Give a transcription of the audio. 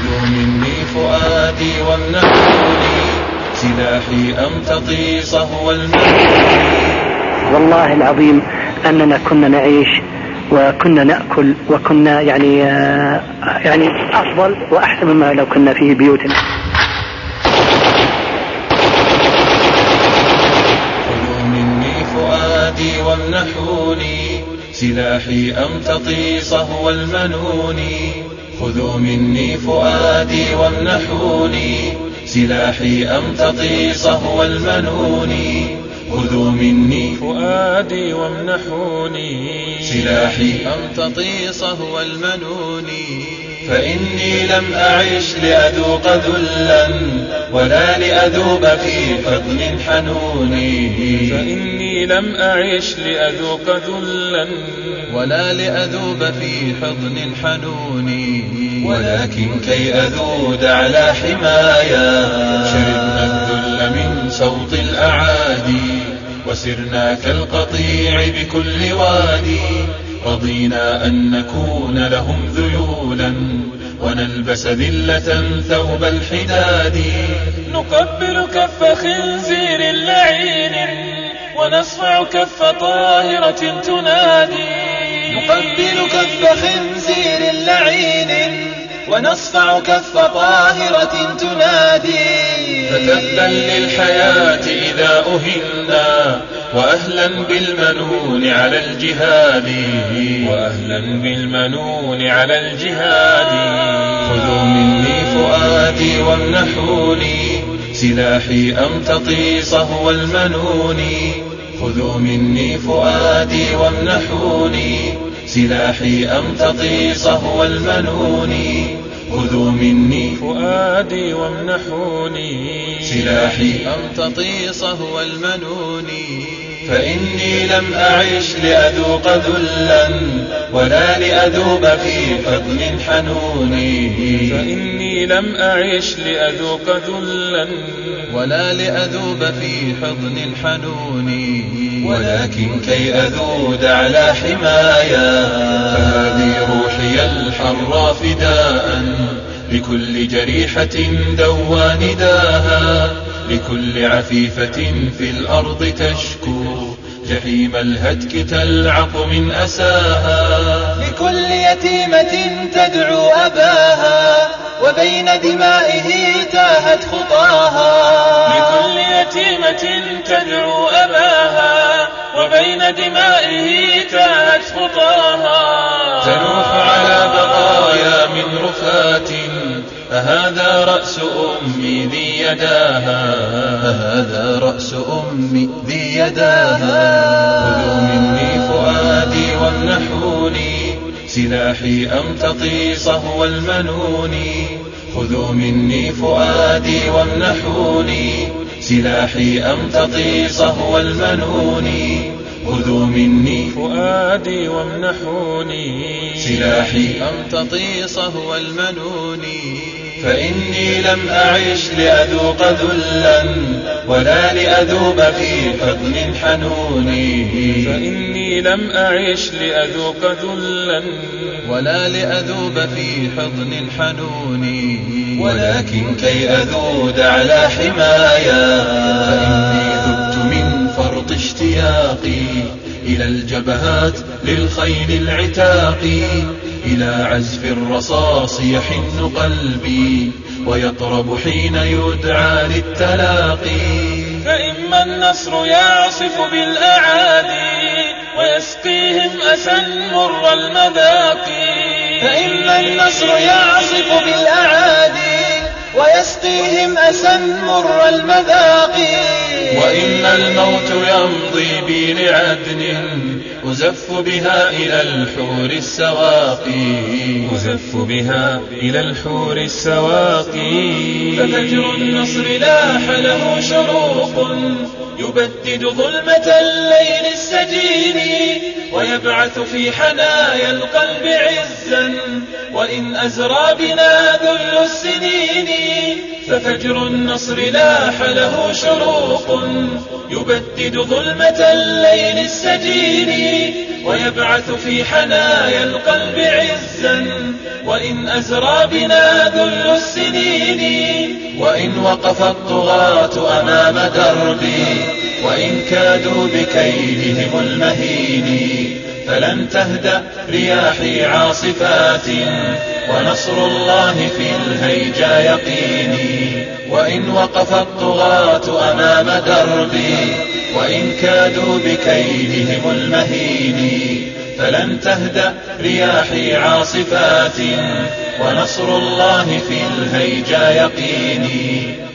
خذوا مني فؤادي وامنحوني سلاحي أمتطي صهو المنون والله العظيم أننا كنا نعيش وكنا نأكل وكنا يعني آه، يعني أفضل وأحسن مما لو كنا في بيوتنا. خذوا مني فؤادي وامنحوني سلاحي أمتطي صهو المنون خذوا مني فؤادي وامنحوني سلاحي أمتطي صهو المنون خذوا مني. فؤادي وامنحوني. سلاحي. أمتطي صهو المنون. فإني لم أعش لأذوق ذلا ولا لأذوب في حضن حنون. فإني لم أعش لأذوق ذلا ولا لأذوب في حضن حنون. ولكن كي أذود على حمايا شربنا الذل من الأعادي وسرنا كالقطيع بكل وادي رضينا أن نكون لهم ذيولا ونلبس ذلة ثوب الحداد. نقبل كف خنزير لعين ونصفع كف طاهرة تنادي. نقبل كف خنزير لعين ونصفع كف طاهرة تنادي. فتبا للحياة إذا أهلنا وأهلا بالمنون على الجهاد. وأهلا بالمنون على الجهاد. خذوا مني فؤادي وامنحوني سلاحي أمتطي صهو المنون خذوا مني فؤادي وامنحوني سلاحي أمتطي صهو المنون؟ خذوا مني. فؤادي وامنحوني. سلاحي أمتطي صهو المنون؟ فإني لم أعش لأذوق ذلا ولا لأذوب في حضن حنون. فإني لم أعش لأذوق ذلا. ولا لأذوب في حضن حنون ولكن كي أذود على حمايا فهذه روحي الحرى فداء. لكل جريحة دوى نداها لكل عفيفة في الأرض تشكو. جحيم الهتك تلعق من أساها. لكل يتيمة تدعو أباها. وبين دمائه تاهت خطاها. لكل يتيمة تدعو أباها وبين دمائه تاهت خطاها. تنوح على بقايا من رفات أهذا رأس أمي ذي يداها. أهذا رأس أمي ذي يداها. خذوا مني سلاحي أمتطي صهو المنون؟ خذوا مني فؤادي وامنحوني. سلاحي أمتطي صهو المنون؟ خذوا مني فؤادي وامنحوني. سلاحي أمتطي صهو المنون؟ فإني لم أعش لأذوق ذلا ولا لأذوب في حضن حنون فإني لم أعش لأذوق ذلا ولا لأذوب في حضن حنون ولكن كي أذود على حمايا فإني ذبت من فرط اشتياقي إلى الجبهات للخيل العتاق إلى عزف الرصاص يحن قلبي ويطرب حين يدعى للتلاقي. فإما النصر يعصف بالأعادي ويسقيهم أسا مر المذاق فإما النصر يعصف بالأعادي ويسقيهم أسا مر المذاق وإما الموت يمضي بي لعدن أزف بها إلى الحور السواقي. أزف بها إلى الحور السواقي. ففجر النصر لاح له شروق يبدد ظلمة الليل السجين ويبعث في حنايا القلب عزا. وإن أزرى بنا ذل السنين ففجر النصر لاح له شروق. يبدد ظلمة الليل السجين ويبعث في حنايا القلب عزا. وإن أزرى بنا ذل السنين وإن وقف الطغاة أمام دربي وإن كادوا بكيدهم المهين. فلن تهدأ رياحي عاصفات ونصر الله في الهيجا يقيني وإن وقف الطغاة أمام دربي وإن كادوا بكيدهم المهين. فلن تهدأ رياحي عاصفات ونصر الله في الهيجا يقيني